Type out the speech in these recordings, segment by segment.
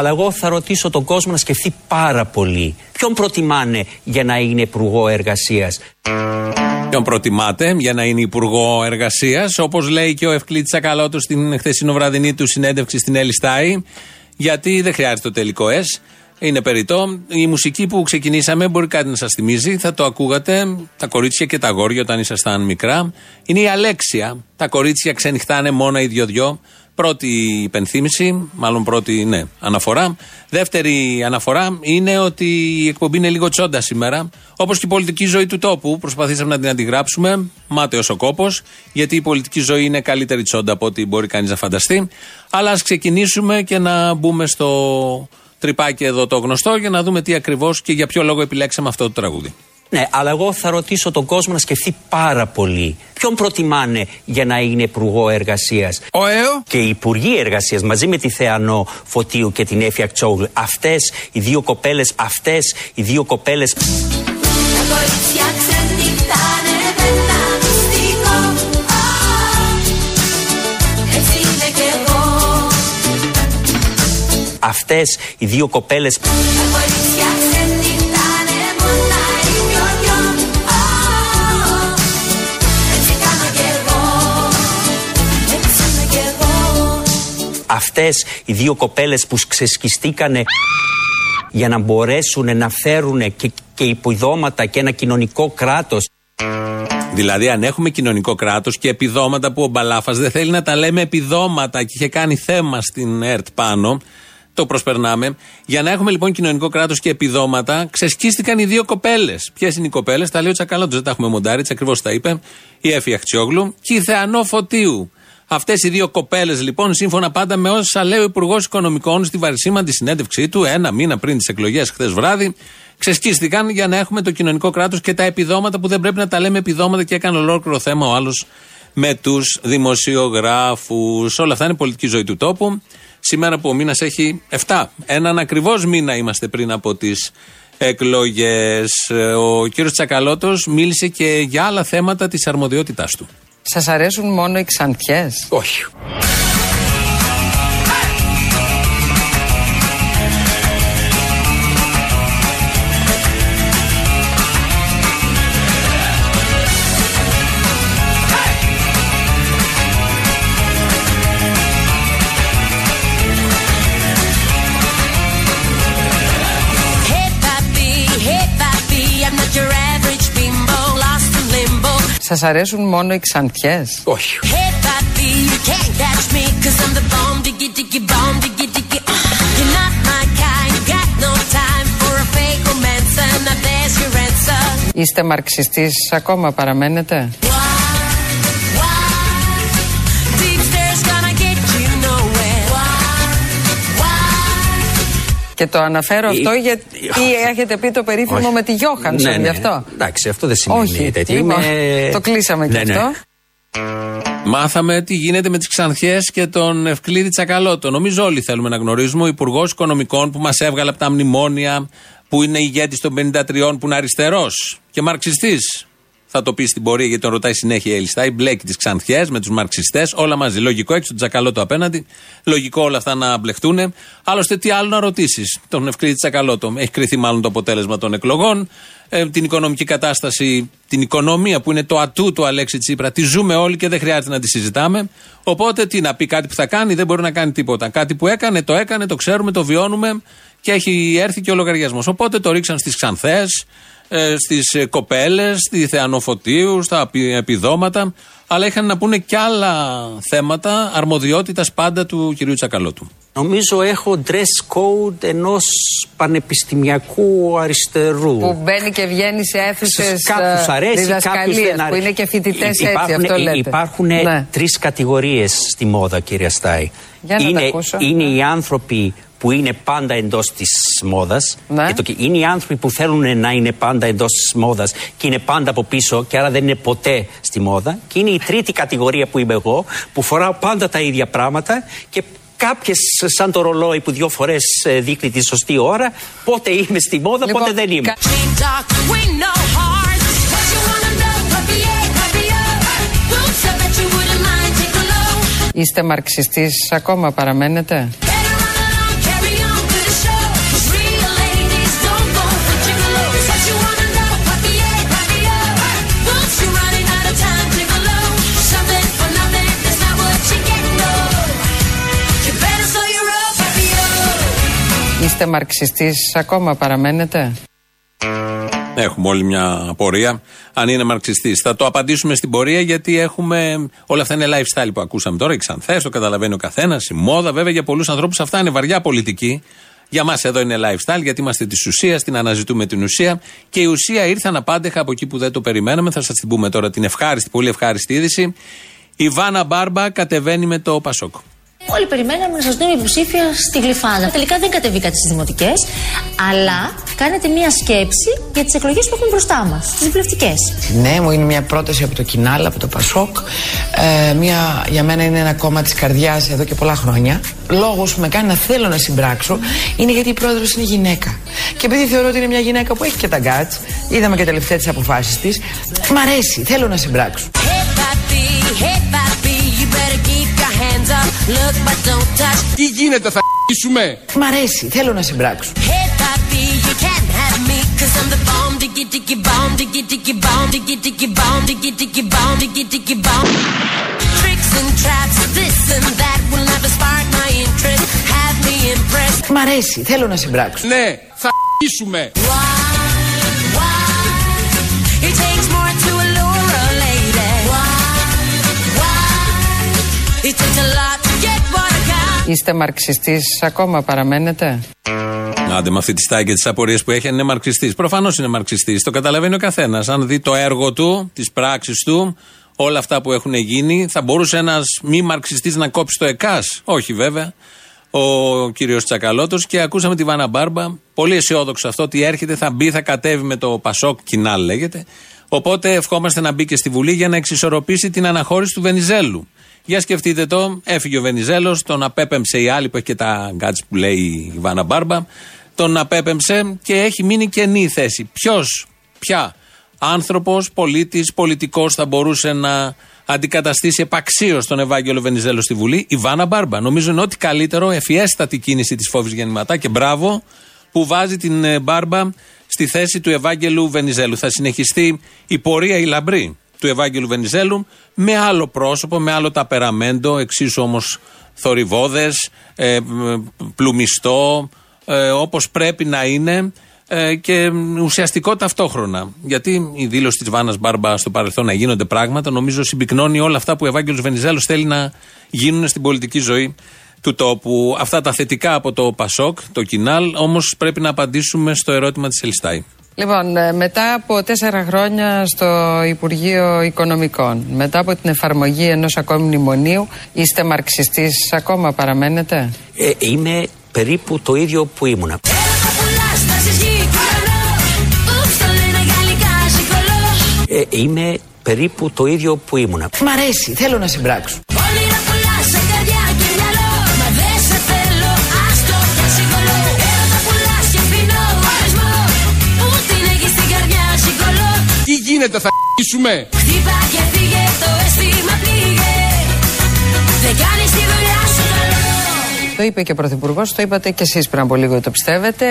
Ναι, αλλά εγώ θα ρωτήσω τον κόσμο να σκεφτεί πάρα πολύ. Ποιον προτιμάνε για να είναι υπουργό εργασίας; Ποιον προτιμάτε για να είναι Υπουργό Εργασίας, όπως λέει και ο Ευκλήτη Ακαλώτο στην χθεσινοβραδινή του συνέντευξη στην Ελιστάη, γιατί δεν χρειάζεται το τελικό ΕΣ. Είναι περιττό. Η μουσική που ξεκινήσαμε μπορεί κάτι να σας θυμίζει. Θα το ακούγατε. Τα κορίτσια και τα αγόρια όταν ήσασταν μικρά. Είναι η Αλέξια. Τα κορίτσια ξενυχτάνε μόνο οι δυο-δυο. Πρώτη υπενθύμηση, μάλλον πρώτη ναι, αναφορά. Δεύτερη αναφορά είναι ότι η εκπομπή είναι λίγο τσόντα σήμερα. Όπως και η πολιτική ζωή του τόπου. Προσπαθήσαμε να την αντιγράψουμε. Μάταιο ο κόπος. Γιατί η πολιτική ζωή είναι καλύτερη τσόντα από ό,τι μπορεί κανείς να φανταστεί. Αλλά ας ξεκινήσουμε και να μπούμε στο τρυπάκι εδώ το γνωστό για να δούμε τι ακριβώς και για ποιο λόγο επιλέξαμε αυτό το τραγούδι. Ναι, αλλά εγώ θα ρωτήσω τον κόσμο να σκεφτεί πάρα πολύ. Ποιον προτιμάνε για να είναι υπουργό εργασίας; Ο ΕΟ. Και οι υπουργοί εργασίας μαζί με τη Θεανό Φωτίου και την Έφια Τσόγλου. Αυτές οι δύο κοπέλες, αυτές οι δύο κοπέλες. Αυτές οι δύο κοπέλες Αυτές οι δύο κοπέλες που ξεσκιστήκανε για να μπορέσουν να φέρουν και, και υποδόματα και ένα κοινωνικό κράτος Δηλαδή, αν έχουμε κοινωνικό κράτος και επιδόματα που ο Μπαλάφας δεν θέλει να τα λέμε επιδόματα και είχε κάνει θέμα στην ΕΡΤ πάνω, το προσπερνάμε. Για να έχουμε λοιπόν κοινωνικό κράτος και επιδόματα, ξεσκίστηκαν οι δύο κοπέλες. Ποιες είναι οι κοπέλες, τα λέει ο Τσακαλώτο, δεν τα έχουμε μοντάρει, ακριβώς τα είπε. Η Έφη Αχτσιόγλου και η Θεανό Φωτίου. Αυτές οι δύο κοπέλες, λοιπόν, σύμφωνα πάντα με όσα λέει ο Υπουργός Οικονομικών στη βαρισίμαντη συνέντευξή του, ένα μήνα πριν τις εκλογές, χθες βράδυ, ξεσκίστηκαν για να έχουμε το κοινωνικό κράτος και τα επιδόματα που δεν πρέπει να τα λέμε επιδόματα και έκανε ολόκληρο θέμα ο άλλος με τους δημοσιογράφους. Όλα αυτά είναι πολιτική ζωή του τόπου. Σήμερα που ο μήνας έχει 7. Έναν ακριβώς μήνα είμαστε πριν από τις εκλογές. Ο κύριος Τσακαλώτος μίλησε και για άλλα θέματα της αρμοδιότητάς του. Σας αρέσουν μόνο οι ξανθιές; Όχι. Σας αρέσουν μόνο οι ξανθιές; Όχι. Είστε μαρξιστής ακόμα παραμένετε; Και το αναφέρω αυτό γιατί έχετε πει το περίφημο με τη Γιώχανσον, ναι, ναι. γι' αυτό; Εντάξει, αυτό δεν σημαίνει Όχι, τέτοιο. λοιπόν, Είμαι... το κλείσαμε Ναι, γι' ναι. αυτό. Μάθαμε τι γίνεται με τις Ξανθιές και τον Ευκλήδη Τσακαλώτο. Νομίζω όλοι θέλουμε να γνωρίζουμε. Ο Υπουργός Οικονομικών που μας έβγαλε από τα μνημόνια, που είναι ηγέτης των 53, που είναι αριστερός και μαρξιστής. Θα το πεις στην πορεία γιατί τον ρωτάει συνέχεια η Ελιστάη. Μπλέκει τις Ξανθιές με τους μαρξιστές, όλα μαζί. Λογικό έχει τον Τσακαλώτο απέναντι. Λογικό όλα αυτά να μπλεχτούν. Άλλωστε, τι άλλο να ρωτήσεις; Τον Ευκλήδη Τσακαλώτο. Έχει κρυθεί μάλλον το αποτέλεσμα των εκλογών. Ε, την οικονομική κατάσταση, την οικονομία που είναι το ατού του Αλέξη Τσίπρα, τη ζούμε όλοι και δεν χρειάζεται να τη συζητάμε. Οπότε τι να πει κάτι που θα κάνει, δεν μπορεί να κάνει τίποτα. Κάτι που έκανε, το έκανε, το ξέρουμε, το βιώνουμε και έχει έρθει και ο λογαριασμός. Οπότε το ρίξαν στις ξανθές, ε, στις κοπέλες, στη Θεανοφωτίου, στα επι- επιδόματα. Αλλά είχαν να πούνε και άλλα θέματα αρμοδιότητας πάντα του κυρίου Τσακαλώτου. Νομίζω έχω dress code ενός πανεπιστημιακού αριστερού. Που μπαίνει και βγαίνει σε αίθουσες Κάποιους αρέσει, κάποιους δεν που αρέσει. είναι και φοιτητές έτσι, Υπάρχουν- αυτό λέτε. Υπάρχουν Ναι. τρεις κατηγορίες στη μόδα, κυρία Στάι. Για να τα είναι, ακούσω. είναι οι άνθρωποι που είναι πάντα εντός της μόδας. Ναι. Και το- είναι οι άνθρωποι που θέλουν να είναι πάντα εντός της μόδας και είναι πάντα από πίσω και άρα δεν είναι ποτέ στη μόδα. Και είναι η τρίτη κατηγορία που είμαι εγώ, που φοράω πάντα τα ίδια πράγματα και Κάποιες, σαν το ρολόι που δύο φορές δείχνει τη σωστή ώρα, πότε είμαι στη μόδα, Λοιπόν, πότε δεν είμαι. κα- Είστε μαρξιστής ακόμα παραμένετε; Είστε μαρξιστής, ακόμα παραμένετε; Έχουμε όλη μια απορία αν είναι μαρξιστής. Θα το απαντήσουμε στην πορεία γιατί έχουμε. Όλα αυτά είναι lifestyle που ακούσαμε τώρα. Οι ξανθές, το καταλαβαίνει ο καθένας. Η μόδα, βέβαια, για πολλούς ανθρώπους αυτά είναι βαριά πολιτική. Για μας εδώ είναι lifestyle, γιατί είμαστε της ουσίας, την αναζητούμε την ουσία. Και η ουσία ήρθε αναπάντεχα από εκεί που δεν το περιμέναμε. Θα σας την πούμε τώρα την ευχάριστη, πολύ ευχάριστη είδηση. Η Βάνα Μπάρμπα κατεβαίνει με το Πασόκ. Όλοι περιμέναμε να σας δούμε υποψήφια στη Γλυφάδα. Τελικά δεν κατεβήκατε στις δημοτικές, αλλά κάνετε μία σκέψη για τις εκλογές που έχουν μπροστά μας, τις βουλευτικέ. Ναι, μου είναι μια πρόταση από το Κινάλ, από το Πασόκ. Ε, μια, για μένα είναι ένα κόμμα της καρδιάς εδώ και πολλά χρόνια. Λόγος που με κάνει να θέλω να συμπράξω είναι γιατί η πρόεδρος είναι γυναίκα. Και επειδή θεωρώ ότι είναι μια γυναίκα που έχει και τα γκάτ, είδαμε και τελευταία τις αποφάσεις της, μ' αρέσει, θέλω να συμπράξω. Τι γίνεται, θα αρχίσουμε. Μ' αρέσει, θέλω να συμπράξω. Μ' αρέσει, θέλω να συμπράξω. Ναι, θα αρχίσουμε. Είστε μαρξιστής, ακόμα παραμένετε; Άντε με αυτή τη στάση και τι απορίε που έχει, είναι μαρξιστής. Προφανώς είναι μαρξιστής. Το καταλαβαίνει ο καθένας. Αν δει το έργο του, τις πράξεις του, όλα αυτά που έχουν γίνει, θα μπορούσε ένας μη μαρξιστής να κόψει το ΕΚΑΣ; Όχι βέβαια. Ο κύριος Τσακαλώτος και ακούσαμε τη Βάνα Μπάρμπα. Πολύ αισιόδοξο αυτό ότι έρχεται, θα μπει, θα κατέβει με το Πασόκ, κοινά λέγεται. Οπότε ευχόμαστε να μπει και στη Βουλή για να εξισορροπήσει την αναχώρηση του Βενιζέλου. Για σκεφτείτε το, έφυγε ο Βενιζέλος, τον απέπεμψε η άλλη που έχει και τα γκάτς που λέει η Βάνα Μπάρμπα. Τον απέπεμψε και έχει μείνει καινή θέση. Ποιος, ποια, άνθρωπος, πολίτης, πολιτικός θα μπορούσε να αντικαταστήσει επαξίως τον Ευάγγελο Βενιζέλο στη Βουλή, η Βάνα Μπάρμπα. Νομίζω είναι ό,τι καλύτερο, ευφιέστατη κίνηση της φόβης γεννηματά και μπράβο που βάζει την ε, Μπάρμπα στη θέση του Ευάγγελου Βενιζέλου. Θα συνεχιστεί η πορεία η λαμπρή του Ευάγγελου Βενιζέλου με άλλο πρόσωπο, με άλλο ταπεραμέντο, εξίσου όμως θορυβόδες, ε, πλουμιστό, ε, όπως πρέπει να είναι ε, και ουσιαστικό ταυτόχρονα. Γιατί η δήλωση της Βάνας Μπάρμπα στο παρελθόν να γίνονται πράγματα, νομίζω συμπυκνώνει όλα αυτά που ο Ευάγγελος Βενιζέλος θέλει να γίνουν στην πολιτική ζωή του τόπου. Αυτά τα θετικά από το Πασόκ, το Κινάλ, όμως πρέπει να απαντήσουμε στο ερώτημα της Ελιστάη. Λοιπόν, ε, μετά από τέσσερα χρόνια στο Υπουργείο Οικονομικών, μετά από την εφαρμογή ενός ακόμη μνημονίου, είστε μαρξιστής, ακόμα παραμένετε; Ε, είμαι περίπου το ίδιο που ήμουνα. Ε, είμαι περίπου το ίδιο που ήμουνα. Μ' αρέσει, θέλω να συμπράξω. Γίνεται, θα αρχίσουμε. Χτύπα και φύγε το αίσθημα πλήγε. Δεν κάνεις τη δουλειά σου καλό. Το είπε και ο Πρωθυπουργός, το είπατε και εσείς πριν από λίγο, το πιστεύετε,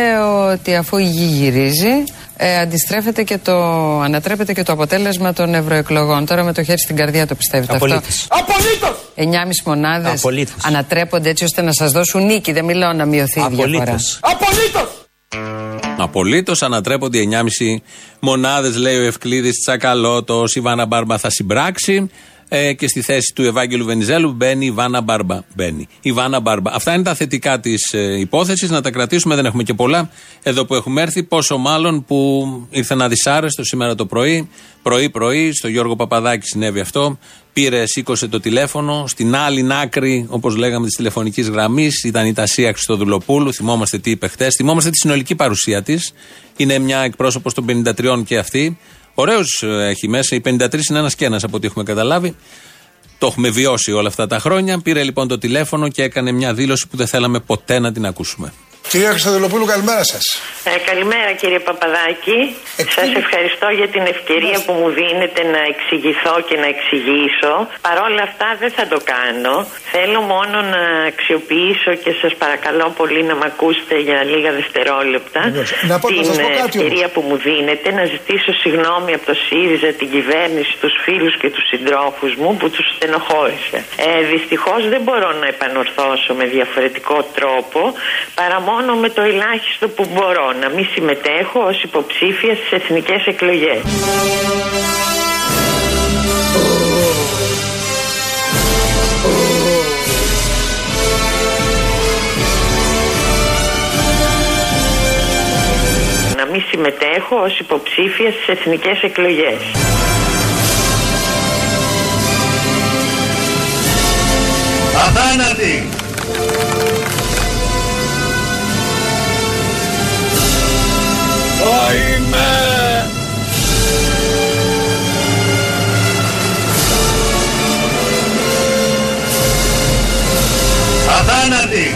ότι αφού η γη γυρίζει, ε, αντιστρέφεται και το, ανατρέπεται και το αποτέλεσμα των ευρωεκλογών. Τώρα με το χέρι στην καρδιά το πιστεύετε Απολύτως. αυτό; Απολύτως! 9,5 μονάδες ανατρέπονται έτσι ώστε να σας δώσουν νίκη. Δεν μιλάω να μειωθεί η διαφορά. Απολύτως! Απολύτως ανατρέπονται 9,5 μονάδες, λέει ο Ευκλήδης Τσακαλώτος. Η Βάνα Μπάρμπα θα συμπράξει. Ε, και στη θέση του Ευάγγελου Βενιζέλου μπαίνει η Βάνα Μπάρμπα. Μπαίνει. Η Βάνα Μπάρμπα. Αυτά είναι τα θετικά της ε, υπόθεσης. Να τα κρατήσουμε, δεν έχουμε και πολλά εδώ που έχουμε έρθει. Πόσο μάλλον που ήρθε ένα δυσάρεστο σήμερα το πρωί. Πρωί-πρωί, στο Γιώργο Παπαδάκη συνέβη αυτό. Πήρε, σήκωσε το τηλέφωνο. Στην άλλη άκρη, όπως λέγαμε, της τηλεφωνικής γραμμής ήταν η Τασία Χριστοδουλοπούλου. Θυμόμαστε τι είπε χτες. Θυμόμαστε τη συνολική παρουσία της. Είναι μια εκπρόσωπος των 53 και αυτή. Ωραίος έχει μέσα. Οι 53 είναι ένας και ένας από ό,τι έχουμε καταλάβει. Το έχουμε βιώσει όλα αυτά τα χρόνια. Πήρε λοιπόν το τηλέφωνο και έκανε μια δήλωση που δεν θέλαμε ποτέ να την ακούσουμε. Κυρία Χρυστοδελοπούλου, καλημέρα σας. Ε, καλημέρα κύριε Παπαδάκη. Σας ευχαριστώ για την ευκαιρία που μου δίνετε να εξηγηθώ και να εξηγήσω. Παρ' όλα αυτά δεν θα το κάνω. Θέλω μόνο να αξιοποιήσω και σας παρακαλώ πολύ να με ακούσετε για λίγα δευτερόλεπτα. Να πω, την να σας πω κάτι ευκαιρία που μου δίνετε να ζητήσω συγγνώμη από το ΣΥΡΙΖΑ, την κυβέρνηση, τους φίλους και τους συντρόφους μου που τους στενοχώρησε. Ε, Δυστυχώς δεν μπορώ να επανορθώσω με διαφορετικό τρόπο παρά μόνο μόνο με το ελάχιστο που μπορώ να μην συμμετέχω ως υποψήφια στις εθνικές εκλογές. Να μην συμμετέχω ως υποψήφια στις εθνικές εκλογές. Αθάνατη! Αθάνατη!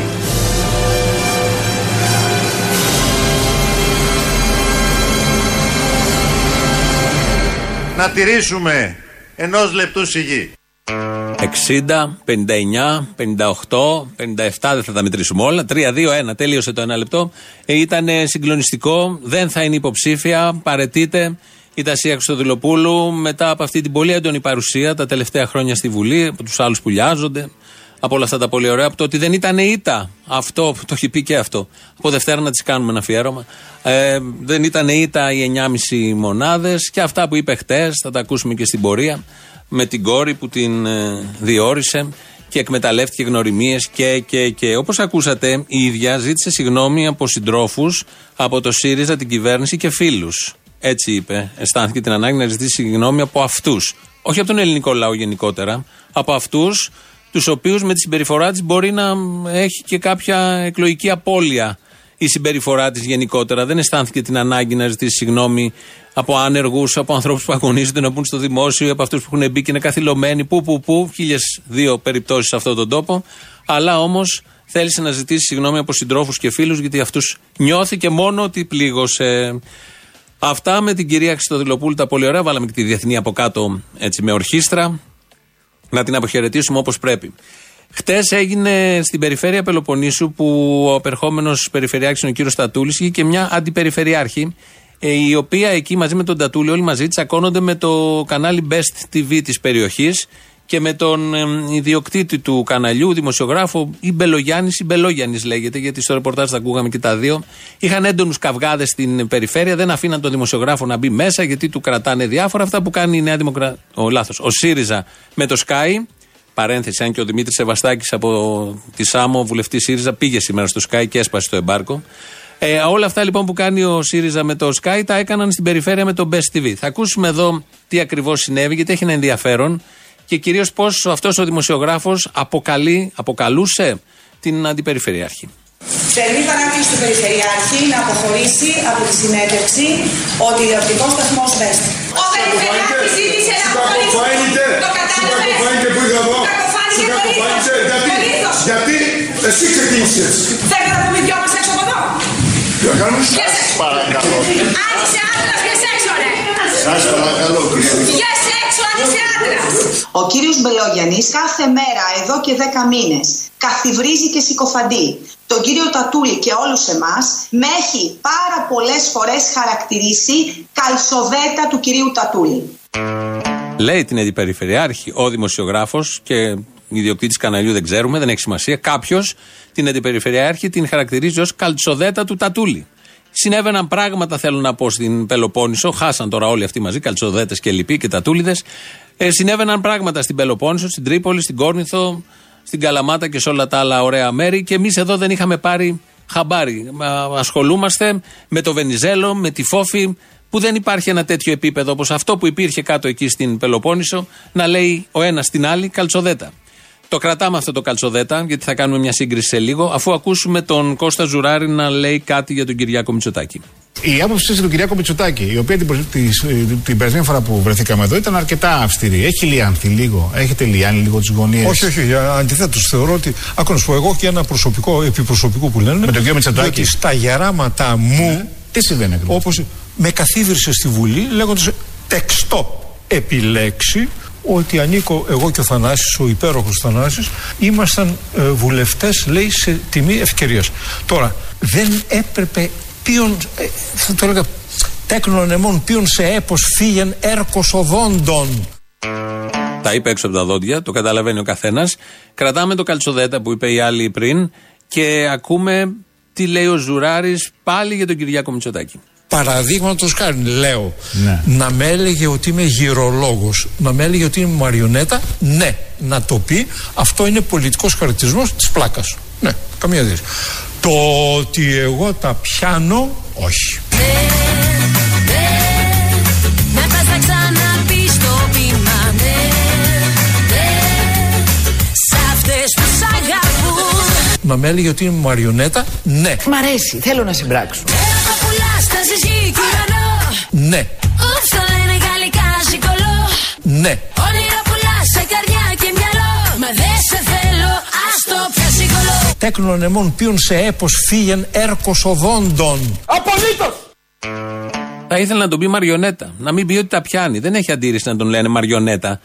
Να τηρήσουμε ενός λεπτού σιγή. 60, 59, 58, 57, δεν θα τα μετρήσουμε όλα. 3, 2, 1, τελείωσε το ένα λεπτό. Ε, ήταν συγκλονιστικό, δεν θα είναι υποψήφια, παρετείται η Τασία Χρυστοδηλοπούλου μετά από αυτή την πολύ έντονη παρουσία τα τελευταία χρόνια στη Βουλή, από τους άλλους που λιάζονται, από όλα αυτά τα πολύ ωραία, από το ότι δεν ήταν ήττα. Αυτό, το έχει πει και αυτό. Από Δευτέρα να τις κάνουμε ένα αφιέρωμα. Ε, δεν ήταν ήττα οι 9,5 μονάδες και αυτά που είπε χτες, θα τα ακούσουμε και στην πορεία με την κόρη που την ε, διόρισε και εκμεταλλεύτηκε γνωριμίες και, και, και. Όπως ακούσατε, η ίδια ζήτησε συγγνώμη από συντρόφους, από το ΣΥΡΙΖΑ, την κυβέρνηση και φίλους. Έτσι είπε. Αισθάνθηκε την ανάγκη να ζητήσει συγγνώμη από αυτούς. Όχι από τον ελληνικό λαό γενικότερα. Από αυτούς τους οποίους με τη συμπεριφορά της μπορεί να έχει και κάποια εκλογική απώλεια η συμπεριφορά της γενικότερα. Δεν αισθάνθηκε την ανάγκη να ζητήσει συγγνώμη από άνεργους, από ανθρώπους που αγωνίζονται να μπουν στο δημόσιο, από αυτούς που έχουν μπει και είναι καθυλωμένοι, που, που, που, χίλιες δύο περιπτώσεις σε αυτόν τον τόπο. Αλλά όμως θέλησε να ζητήσεις συγγνώμη από συντρόφους και φίλους, γιατί αυτούς νιώθηκε μόνο ότι πλήγωσε. Αυτά με την κυρία Χριστοδηλοπούλου τα πολύ ωραία. Βάλαμε και τη διεθνή από κάτω έτσι με ορχήστρα. Να την αποχαιρετήσουμε όπως πρέπει. Χτες έγινε στην περιφέρεια Πελοποννήσου που ο απερχόμενος περιφερειάρχης είναι ο κύριος Στατούλης είχε και μια αντιπεριφερειάρχη ε, η οποία εκεί μαζί με τον Τατούλη όλοι μαζί τσακώνονται με το κανάλι Best TV της περιοχής και με τον ε, ιδιοκτήτη του καναλιού, δημοσιογράφο ή Μπελογιάννης ή Μπελόγιαννη λέγεται, γιατί στο ρεπορτάζ τα ακούγαμε και τα δύο. Είχαν έντονους καυγάδες στην περιφέρεια, δεν αφήναν τον δημοσιογράφο να μπει μέσα γιατί του κρατάνε διάφορα. Αυτά που κάνει η Νέα Δημοκρατία. Ο λάθος. Ο ΣΥΡΙΖΑ με το Sky. Παρένθεση, αν και ο Δημήτρης Σεβαστάκης από τη ΣΑΜΟ, βουλευτής ΣΥΡΙΖΑ, πήγε σήμερα στο Sky και έσπασε το εμπάρκο. Ε, όλα αυτά λοιπόν που κάνει ο ΣΥΡΙΖΑ με το Sky τα έκαναν στην περιφέρεια με το Best TV. Θα ακούσουμε εδώ τι ακριβώς συνέβη, γιατί έχει ένα ενδιαφέρον και κυρίως πώς αυτός ο δημοσιογράφος αποκαλούσε την αντιπεριφερειάρχη. Θερμή παράκληση του Περιφερειάρχη να αποχωρήσει από τη συνέντευξη ο τηλεοπτικός σταθμός Best. Ο Περιφερειάρχης ζήτησε να αποχωρήσει. Το κατάλαβες. που είδα εδώ. Γιατί, γιατί εσύ ξεκίνησες. Θέλετε να πούμε δυο μας έξω από εδώ. Τι να κάνουμε. Παρακαλώ. Αν είσαι άντρας, βγες έξω ρε. Σας παρακαλώ κύριε. Βγες έξω αν είσαι άντρας. Ο κύριος Μπελόγιαννης κάθε μέρα εδώ και δέκα μήνες καθιβρίζει και συκοφαντεί τον κύριο Τατούλη και όλους εμάς με έχει πάρα πολλές φορές χαρακτηρίσει καλσοδέτα του κυρίου Τατούλη. Λέει την αντιπεριφερειάρχη ο δημοσιογράφος και ιδιοκτήτης καναλιού δεν ξέρουμε, δεν έχει σημασία. Κάποιος την αντιπεριφερειάρχη την χαρακτηρίζει ως καλτσοδέτα του Τατούλη. Συνέβαιναν πράγματα, θέλω να πω, στην Πελοπόννησο. Χάσαν τώρα όλοι αυτοί μαζί, καλτσοδέτες και λοιποί και τατούλιδες. Ε, συνέβαιναν πράγματα στην Πελοπόννησο, στην Τρίπολη, στην Κόρνηθο, στην Καλαμάτα και σε όλα τα άλλα ωραία μέρη. Και εμείς εδώ δεν είχαμε πάρει χαμπάρι. Μα, Ασχολούμαστε με το Βενιζέλο, με τη Φόφη, που δεν υπάρχει ένα τέτοιο επίπεδο όπως αυτό που υπήρχε κάτω εκεί στην Πελοπόννησο, να λέει ο ένας στην άλλη καλτσοδέτα. Το κρατάμε αυτό το καλτσοδέτα, γιατί θα κάνουμε μια σύγκριση σε λίγο, αφού ακούσουμε τον Κώστα Ζουράρη να λέει κάτι για τον Κυριάκο Μητσοτάκη. Η άποψη του Κυριάκο Μητσοτάκη, η οποία την, την, την περσμένη φορά που βρεθήκαμε εδώ ήταν αρκετά αυστηρή. Έχει λιάνθει λίγο, έχετε λιάνει λίγο τις γωνίες; Όχι, όχι. Αντιθέτω, θεωρώ ότι. Άκου να σου πω, εγώ και ένα προσωπικό, επιπροσωπικό που λένε. Με τον κύριο Μητσοτάκη; Ότι στα γεράματα μου. Ναι. Τι συμβαίνει ακριβώς; Όπως με καθίδρυσε στη Βουλή λέγοντας τεξτό επιλέξει ότι ανήκω εγώ και ο Θανάσης, ο υπέροχος Θανάσης, ήμασταν ε, βουλευτές, λέει, σε τιμή ευκαιρίας. Τώρα, δεν έπρεπε ποιον, ε, θα το έλεγα, τέκνον εμών, ποιον σε έπος φύγεν έρκος οδόντων. Τα είπε έξω από τα δόντια, το καταλαβαίνει ο καθένας. Κρατάμε το καλτσοδέτα που είπε η άλλη πριν και ακούμε τι λέει ο Ζουράρης πάλι για τον Κυριάκο Μητσοτάκη. Παραδείγματος χάρη, λέω, Ναι. να με έλεγε ότι είμαι γυρολόγος, να με έλεγε ότι είμαι μαριονέτα, ναι, να το πει, αυτό είναι πολιτικός χαρακτηρισμός της πλάκας. Ναι, καμία δύση. Το ότι εγώ τα πιάνω, όχι. Να πας να ξαναπείς το πείμα Ναι, ναι Σ' αυτές που σ' αγαπούν Να με έλεγε ότι είμαι μαριονέτα, ναι, Μ' αρέσει, θέλω να συμπράξω. Ναι, Ουφ, το λένε γαλλικά ζυκολό ναι. Όνειρα πουλάς σε καρδιά και μυαλό Μα δεν σε θέλω, ας το πια σιγολό Τέκνον εμών ποιον σε έπος φύγεν έρκος οδόντων. Απολύτως! Θα ήθελα να τον πει μαριονέτα. Να μην πει ότι τα πιάνει. Δεν έχει αντίρρηση να τον λένε μαριονέτα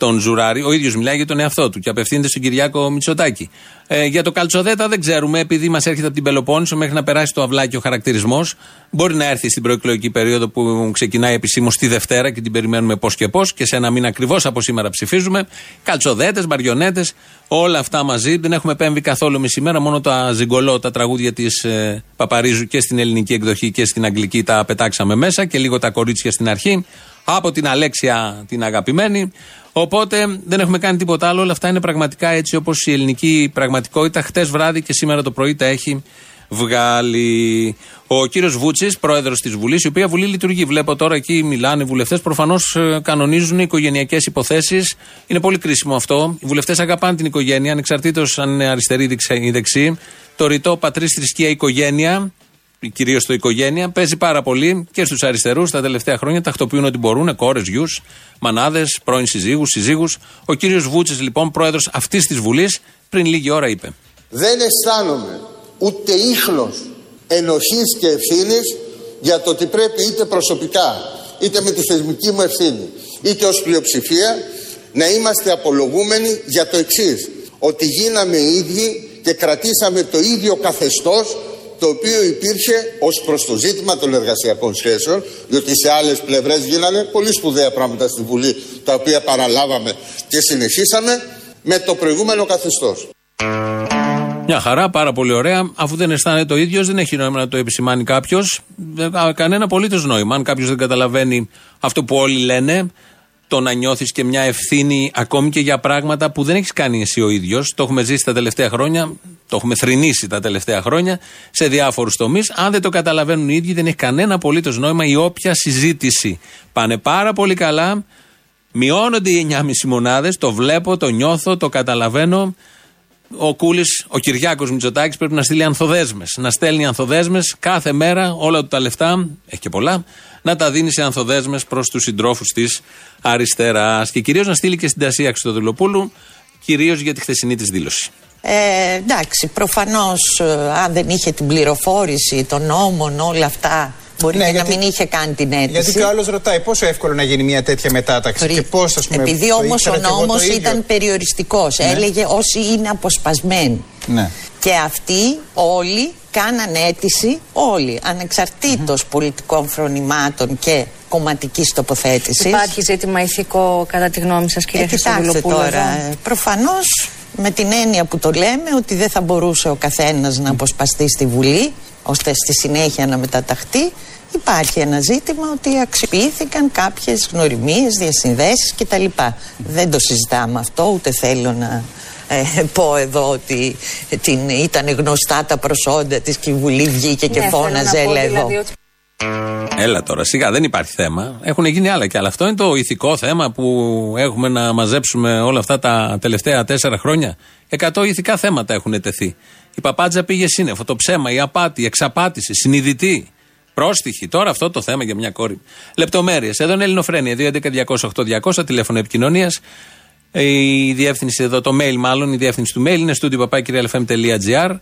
τον Ζουράρη. Ο ίδιος μιλάει για τον εαυτό του και απευθύνεται στον Κυριάκο Μητσοτάκη. Ε, για το Καλτσοδέτα δεν ξέρουμε, επειδή μας έρχεται από την Πελοπόννησο μέχρι να περάσει το αυλάκι ο χαρακτηρισμός. Μπορεί να έρθει στην προεκλογική περίοδο που ξεκινάει επισήμως τη Δευτέρα και την περιμένουμε πώς και πώς και σε ένα μήνα ακριβώς από σήμερα ψηφίζουμε. Καλτσοδέτες, μαριονέτε, όλα αυτά μαζί. Δεν έχουμε επέμβει καθόλου εμείς σήμερα. Μόνο τα ζυγκολό, τα τραγούδια της ε, Παπαρίζου και στην ελληνική εκδοχή και στην αγγλική τα πετάξαμε μέσα και λίγο τα κορίτσια στην αρχή. Από την Αλέξια την αγαπημένη. Οπότε δεν έχουμε κάνει τίποτα άλλο. Όλα αυτά είναι πραγματικά έτσι όπως η ελληνική πραγματικότητα χτες βράδυ και σήμερα το πρωί τα έχει βγάλει. Ο κύριος Βούτσης, πρόεδρος της Βουλής, η οποία Βουλή λειτουργεί. Βλέπω τώρα εκεί μιλάνε οι βουλευτές. Προφανώς κανονίζουν οικογενειακές υποθέσεις. Είναι πολύ κρίσιμο αυτό. Οι βουλευτές αγαπάνε την οικογένεια, ανεξαρτήτως αν είναι αριστερή ή δεξί. Το ρητό πατρίς, θρησκεία, οικογένεια κυρίως το οικογένεια, παίζει πάρα πολύ και στους αριστερούς τα τελευταία χρόνια. Τακτοποιούν ότι μπορούν, κόρες, γιους, μανάδες, πρώην συζύγους, συζύγους. Ο κύριος Βούτσης, λοιπόν, πρόεδρος αυτής της Βουλής, πριν λίγη ώρα είπε. Δεν αισθάνομαι ούτε ίχνος ενοχής και ευθύνης για το ότι πρέπει είτε προσωπικά είτε με τη θεσμική μου ευθύνη είτε ως πλειοψηφία να είμαστε απολογούμενοι για το εξής ότι γίναμε οι ίδιοι και κρατήσαμε το ίδιο καθεστώς το οποίο υπήρχε ως προς το ζήτημα των εργασιακών σχέσεων διότι σε άλλες πλευρές γίνανε πολύ σπουδαία πράγματα στη Βουλή τα οποία παραλάβαμε και συνεχίσαμε με το προηγούμενο καθεστώς. Μια χαρά, πάρα πολύ ωραία. Αφού δεν αισθάνεται το ίδιος, δεν έχει νόημα να το επισημάνει κάποιος. Κανένα απολύτως νόημα. Αν κάποιος δεν καταλαβαίνει αυτό που όλοι λένε, το να νιώθεις και μια ευθύνη ακόμη και για πράγματα που δεν έχεις κάνει εσύ ο ίδιος. Το έχουμε ζήσει τα τελευταία χρόνια, το έχουμε θρυνήσει τα τελευταία χρόνια σε διάφορους τομείς. Αν δεν το καταλαβαίνουν οι ίδιοι, δεν έχει κανένα απολύτως νόημα η όποια συζήτηση. Πάνε πάρα πολύ καλά. Μειώνονται οι 9,5 μονάδες. Το βλέπω, το νιώθω, το καταλαβαίνω. Ο Κούλης, ο Κυριάκος Μητσοτάκης πρέπει να στείλει ανθοδέσμες. Να στέλνει ανθοδέσμες κάθε μέρα, όλα του τα λεφτά, έχει και πολλά, να τα δίνει σε ανθοδέσμες προς τους συντρόφους της αριστεράς. Και κυρίως να στείλει και στην Τασία Χρυστοδουλοπούλου, κυρίως για τη χθεσινή της δήλωση. Ε, εντάξει, προφανώς αν δεν είχε την πληροφόρηση των νόμων, όλα αυτά, μπορεί Ναι, και γιατί- να μην είχε κάνει την αίτηση. Γιατί και ο άλλος ρωτάει πόσο εύκολο να γίνει μια τέτοια μετάταξη Πριν. και πώς, ας πούμε. Επειδή το όμως ήξερα ο και εγώ το νόμος ίδιο. ήταν περιοριστικός, Ναι. έλεγε όσοι είναι αποσπασμένοι. Ναι. Και αυτοί όλοι κάναν αίτηση, όλοι, ανεξαρτήτως πολιτικών φρονημάτων και κομματικής τοποθέτησης. Υπάρχει ζήτημα ηθικό κατά τη γνώμη σας κύριε Ε, κοιτάξτε Χριστοδουλοπούλου τώρα, εδώ; ε, προφανώς με την έννοια που το λέμε ότι δεν θα μπορούσε ο καθένας να αποσπαστεί στη Βουλή ώστε στη συνέχεια να μεταταχθεί υπάρχει ένα ζήτημα ότι αξιοποιήθηκαν κάποιες γνωριμίες, διασυνδέσεις κτλ. Δεν το συζητάμε αυτό ούτε θέλω να ε, πω εδώ ότι την, ήταν γνωστά τα προσόντα της και η Βουλή βγήκε και Ναι, θέλω να φώναζε πω έλα δηλαδή εδώ. ότι Έλα τώρα, σιγά δεν υπάρχει θέμα. Έχουν γίνει άλλα κι άλλα. Αυτό είναι το ηθικό θέμα που έχουμε να μαζέψουμε όλα αυτά τα τελευταία τέσσερα χρόνια. Εκατό ηθικά θέματα έχουν τεθεί. Η παπάτζα πήγε σύννεφο, το ψέμα, η απάτη, η εξαπάτηση, συνειδητή, πρόστιχη. Τώρα αυτό το θέμα για μια κόρη. Λεπτομέρειες. Εδώ είναι Ελληνοφρένια, 2.11.208.200, τηλέφωνο επικοινωνίας. Η διεύθυνση εδώ, το mail μάλλον, η διεύθυνση του mail είναι studio.papakirialfm.gr.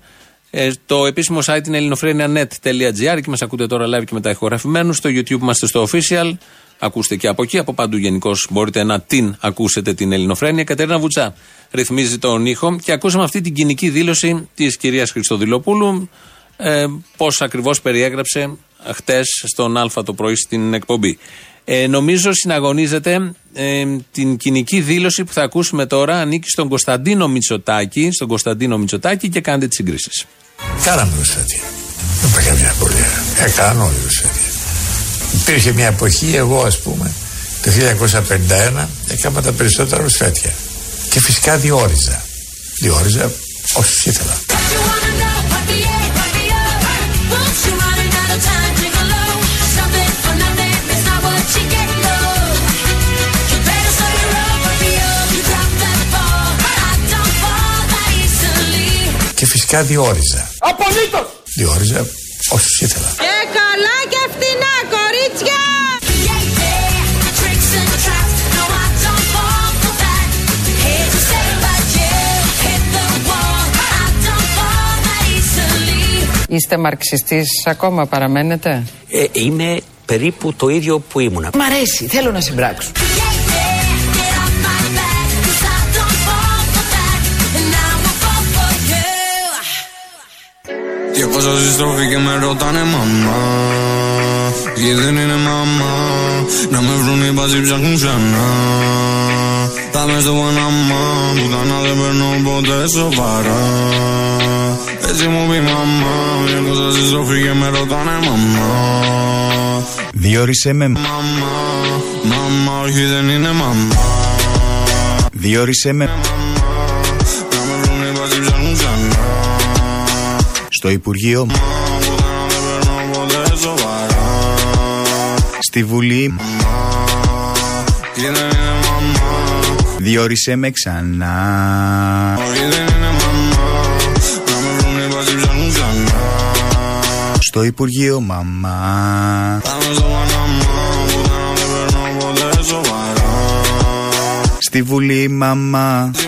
Ε, το επίσημο site είναι ελληνοφρένια.net.gr και μας ακούτε τώρα live και μετά ηχογραφημένους. Στο YouTube είμαστε στο official. Ακούστε και από εκεί. Από παντού γενικώς μπορείτε να την ακούσετε την Ελληνοφρένια. Κατερίνα Βουτσά ρυθμίζει τον ήχο και ακούσαμε αυτή την κοινική δήλωση της κυρίας Χριστοδηλοπούλου. Ε, Πώς ακριβώς περιέγραψε χτες στον Α το πρωί στην εκπομπή. Ε, νομίζω συναγωνίζεται ε, την κοινική δήλωση που θα ακούσουμε τώρα ανήκει στον Κωνσταντίνο Μητσοτάκη, στον Κωνσταντίνο Μητσοτάκη και κάντε τις συγκρίσεις. Κάναμε ρουσφέτια. Δεν υπάρχει καμιά απορία. Έκαναν όλοι ρουσφέτια. Υπήρχε μια εποχή, εγώ ας πούμε, το 1951 έκανα τα περισσότερα ρουσφέτια. Και φυσικά διόριζα. Διόριζα όσους ήθελα. Φυσικά διόριζα. Απολύτως! Διόριζα όσους ήθελα. Και καλά και φτηνά, κορίτσια! Είστε μαρξιστής ακόμα παραμένετε; Ε, είμαι περίπου το ίδιο που ήμουνα. Μ' αρέσει, θέλω να συμπράξω. Και πόσα συστροφή και με ρωτάνε μαμά. Και δεν είναι μαμά. Να με βρουν οι μπαζί ψάχνουν ξανά. Θα με στο Παναμά Πουτάνα δεν παίρνω ποτέ σοβαρά. Έτσι μου πει μαμά Και πόσα συστροφή και με ρωτάνε μαμά. Διόρισε με Μαμά, μαμά, όχι δεν είναι μαμά. Διόρισε με Να στο Υπουργείο. Ποτέ σοβαρά Στη Βουλή. Και δεν είναι μαμά Διόρισε με ξανά. Όχι δεν είναι μαμά Να με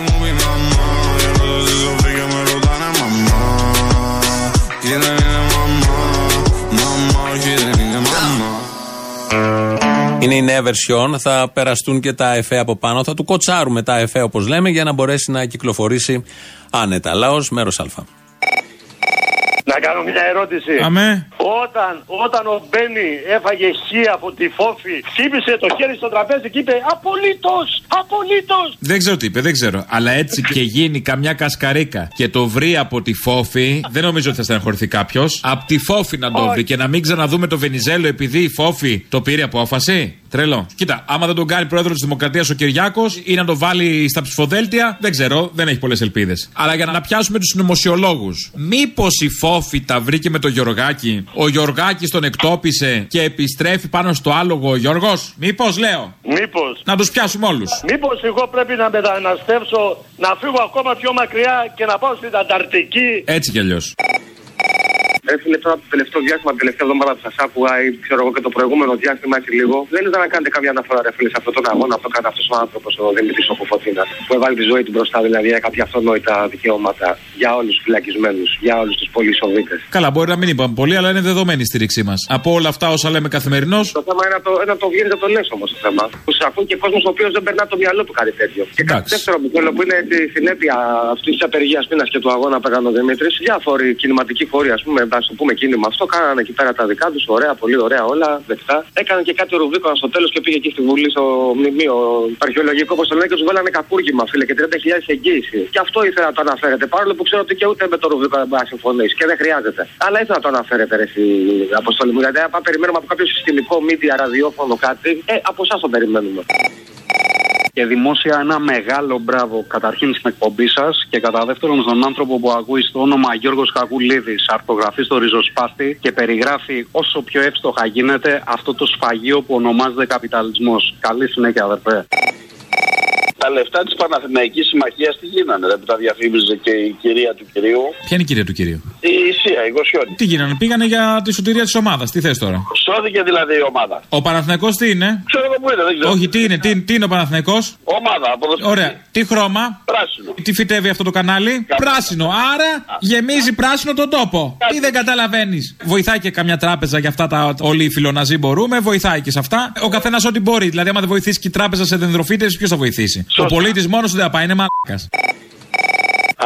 Είναι η νέα version, θα περαστούν και τα εφέ από πάνω. Θα του κοτσάρουμε τα εφέ όπως λέμε για να μπορέσει να κυκλοφορήσει άνετα. Λαός, μέρος Α. Να κάνω μια ερώτηση. Αμέ. Όταν, όταν ο Μπένι έφαγε χ από τη φόφη, χτύπησε το χέρι στο τραπέζι και είπε Απολύτως! Απολύτως! Δεν ξέρω τι είπε, δεν ξέρω. Αλλά έτσι και γίνει καμιά κασκαρίκα και το βρει από τη φόφη, δεν νομίζω ότι θα στεναχωρηθεί κάποιος. Από τη φόφη να το βρει και να μην ξαναδούμε το Βενιζέλο επειδή η φόφη το πήρε απόφαση. Τρελό. Κοίτα, άμα δεν τον κάνει πρόεδρος της Δημοκρατίας ο Κυριάκος ή να το βάλει στα ψηφοδέλτια, δεν ξέρω, δεν έχει πολλές ελπίδες. Αλλά για να πιάσουμε τους νομοσιολόγους, μήπως η φόφη τα βρήκε με το Γιωργάκη, ο Γιωργάκης τον εκτόπισε και επιστρέφει πάνω στο άλογο ο Γιώργος; Μήπως λέω. Μήπως. Να τους πιάσουμε όλους. Μήπως εγώ πρέπει να μεταναστεύσω, να φύγω ακόμα πιο μακριά και να πάω στην Ανταρκτική; Έτσι κι αλλιώς. Ρε φίλε, τώρα το τελευταίο διάστημα, την τελευταία εβδομάδα που σας άκουγα ή ξέρω εγώ και το προηγούμενο διάστημα έτσι λίγο, δεν ήταν να κάνετε καμιά αναφορά, ρε φίλε, σε αυτόν τον αγώνα που έκανε αυτός ο άνθρωπος, ο Δημήτρης Οκοφωτίνα, που έβαλε τη ζωή του μπροστά, δηλαδή για κάποια αυτονόητα δικαιώματα για όλους τους φυλακισμένους, για όλους τους πολυσοβίτε. Καλά, μπορεί να μην είπαμε πολύ, αλλά είναι δεδομένη η στήριξή μας. Από όλα αυτά όσα λέμε καθημερινώ. Το θέμα είναι να το, είναι να το βγαίνει να το λες όμως το θέμα. Που σε ακούει και κόσμος ο οποίος δεν περνά το μυαλό του κάτι τέτοιο. Και κάτι δεύτερο που θέλω που είναι τη συνέπεια αυτής της απεργίας πείνα και του αγώνα που έκανε ο Δημήτρης. Διάφοροι κινηματικοί φόροι, ας πούμε, να σου πούμε κίνημα αυτό, κάνανε εκεί πέρα τα δικά τους, ωραία, πολύ ωραία όλα, δεκτά. Έκαναν και κάτι ρουβίκονα στο τέλος και πήγε εκεί στη Βουλή στο μνημείο αρχαιολογικό, όπως το λένε, και τους βάλανε κακούργημα, φίλε, και 30.000 εγγύηση. Και αυτό ήθελα να το αναφέρετε, παρόλο που ξέρω ότι και ούτε με το ρουβίκο δεν μπορεί να συμφωνήσει και δεν χρειάζεται. Αλλά ήθελα να το αναφέρετε, ρε, στη αποστολή μου, γιατί αν περιμένουμε από κάποιο συστημικό media, ραδιόφωνο κάτι, ε, από εσάς το περιμένουμε. Και δημόσια ένα μεγάλο μπράβο καταρχήν στην εκπομπή σας και κατά δεύτερον στον άνθρωπο που ακούει στο όνομα Γιώργος Κακουλίδης, αρθογραφεί στο ριζοσπάστη και περιγράφει όσο πιο εύστοχα γίνεται αυτό το σφαγείο που ονομάζεται καπιταλισμός. Καλή συνέχεια, αδερφέ. Τα λεφτά της Παναθηναϊκής Συμμαχίας τι γίνανε, ρε, που τα διαφήμιζε και η κυρία του κυρίου; Ποια είναι η κυρία του κυρίου; Η Ισία, η Γοσιόνη. Τι γίνανε, πήγανε για τη σωτηρία της ομάδας. Τι θες τώρα; Σώθηκε δηλαδή η ομάδα. Ο Παναθηναϊκός τι είναι; Ξέρω εγώ που είναι, δεν ξέρω. Όχι, τι είναι, τι, τι είναι ο Παναθηναϊκός; Ομάδα, ποδοσφαιρική. Ωραία. Τι χρώμα; Πράσινο. Τι φυτεύει αυτό το κανάλι; Πράσινο. Άρα γεμίζει πράσινο τον τόπο. Τι δεν καταλαβαίνεις. Βοηθάει και καμιά τράπεζα για αυτά τα όλοι οι φιλοναζί μπορούμε. Βοηθάει και σε αυτά. Ο καθένας ό,τι μπορεί. Δηλαδή, άμα δεν βοηθήσει και η τράπεζα σε δενδροφίτες, ποιος θα βοηθήσει; Ο πολίτης μόνος του δεν θα πάει, είναι μαλάκας.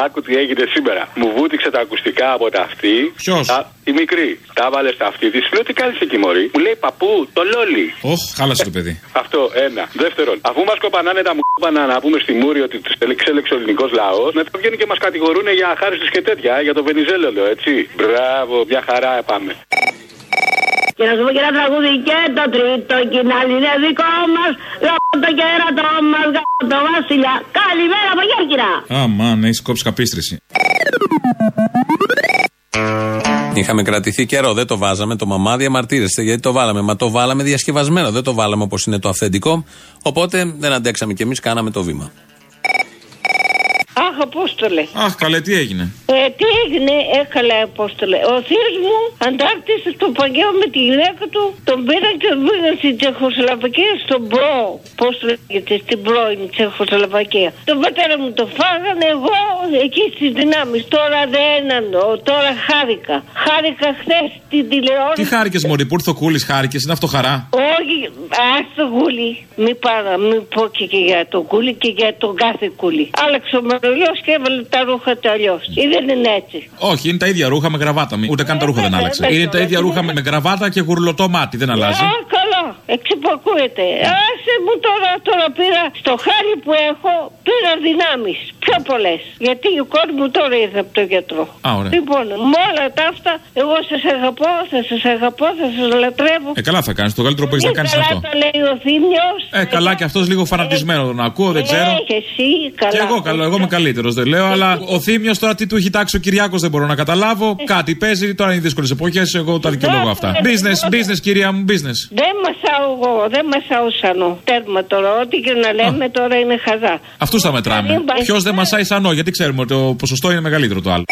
Άκου τι έγινε σήμερα. Μου βούτυξε τα ακουστικά από τα αυτή. Ποιος; Η μικρή. Τα έβαλε στα αυτή της. Λέω τι κάνεις εκεί, Μωρή; Μου λέει παππού, το λόλι. Όχ, χάλασε το παιδί. Αυτό, ένα. Δεύτερον, αφού μας κοπανάνε τα μούπανα να πούμε στη Μούρη ότι τους εξέλεξε ο ελληνικός λαός, μετά βγαίνουν και μας κατηγορούν για χάριστου και τέτοια, για το Βενιζέλο, λέω έτσι. Μπράβο, μια χαρά πάμε. Και να σου πω και ένα τραγούδι και το τρίτο κοινάλι είναι δικό μας. Γαμώ το κέρατό μας, γαμώ το βασιλιά. Καλημέρα από Γέρκυρα. Αμάν, έχεις κόψει καπίστρηση. Είχαμε κρατηθεί καιρό, δεν το βάζαμε. Το μαμά διαμαρτύρεστε γιατί το βάλαμε. Μα το βάλαμε διασκευασμένο, δεν το βάλαμε όπως είναι το αυθεντικό. Οπότε δεν αντέξαμε κι εμείς, κάναμε το βήμα. Αχ, Απόστολε. Αχ, καλέ, τι έγινε; Ε, τι έγινε, έκαλε Απόστολε. Ο θείος μου αντάρτησε στο Παγκαίο με τη γυναίκα του, τον πήραν και τον πήγαν στην Τσεχοσλαβακία, στον Μπρο. Πώ το λέγεται, στην πρώην Τσεχοσλαβακία. Τον πατέρα μου το φάγανε εγώ εκεί στις δυνάμεις. Τώρα δεν εννοώ, τώρα χάρηκα. Χάρηκα χθες την τηλεόραση. Τι χάρηκες, Μωρή, που ήρθε ο Κούλης, χάρηκες, είναι αυτό χαρά. Όχι, ας το κούλι. Μην πάρα, μην πω και, και για τον κούλι και για τον κάθε κούλι. Άλλαξε ο μερολιό και έβαλε τα ρούχα του αλλιώς. Ή δεν είναι έτσι. Όχι, είναι τα ίδια ρούχα με γραβάτα. Ούτε καν τα ρούχα δεν άλλαξε. δεν Είναι τα το- ίδια ρούχα με γραβάτα και γουρλωτό μάτι, δεν αλλάζει. Α, καλά. Εξυπακούεται. Άσε μου τώρα, τώρα πήρα στο χάρι που έχω, πήρα δυνάμεις. Πιο πολλές. Γιατί ο κόρη μου τώρα ήρθε από τον γιατρό. Α, ωραία. Λοιπόν, με όλα τα αυτά, εγώ σας αγαπώ, θα σας αγαπώ, θα σας λατρεύω. Ε, καλά θα κάνεις. Το καλύτερο που έχεις να κάνεις είναι καλά αυτό. το λέει ο Θήμιο. Ε, καλά και αυτός λίγο φανατισμένο τον ακούω, δεν ξέρω. και εσύ, καλά. Και εγώ καλό, εγώ είμαι καλύτερος, δεν λέω. Αλλά ο Θήμιο τώρα τι του έχει τάξει ο Κυριάκος δεν μπορώ να καταλάβω. Κάτι παίζει, τώρα είναι δύσκολες εποχές. Εγώ τα δικαιολογώ αυτά. Business, business, κυρία μου, business. Δεν μασάω εγώ, δεν μασάω σανό. Τέρμα τώρα, ό,τι και να λέμε τώρα είναι χαζά. Αυτούς θα μετράμε. Ποιος δεν μασάει σανό, γιατί ξέρουμε ότι το ποσοστό είναι μεγαλύτερο το άλλο.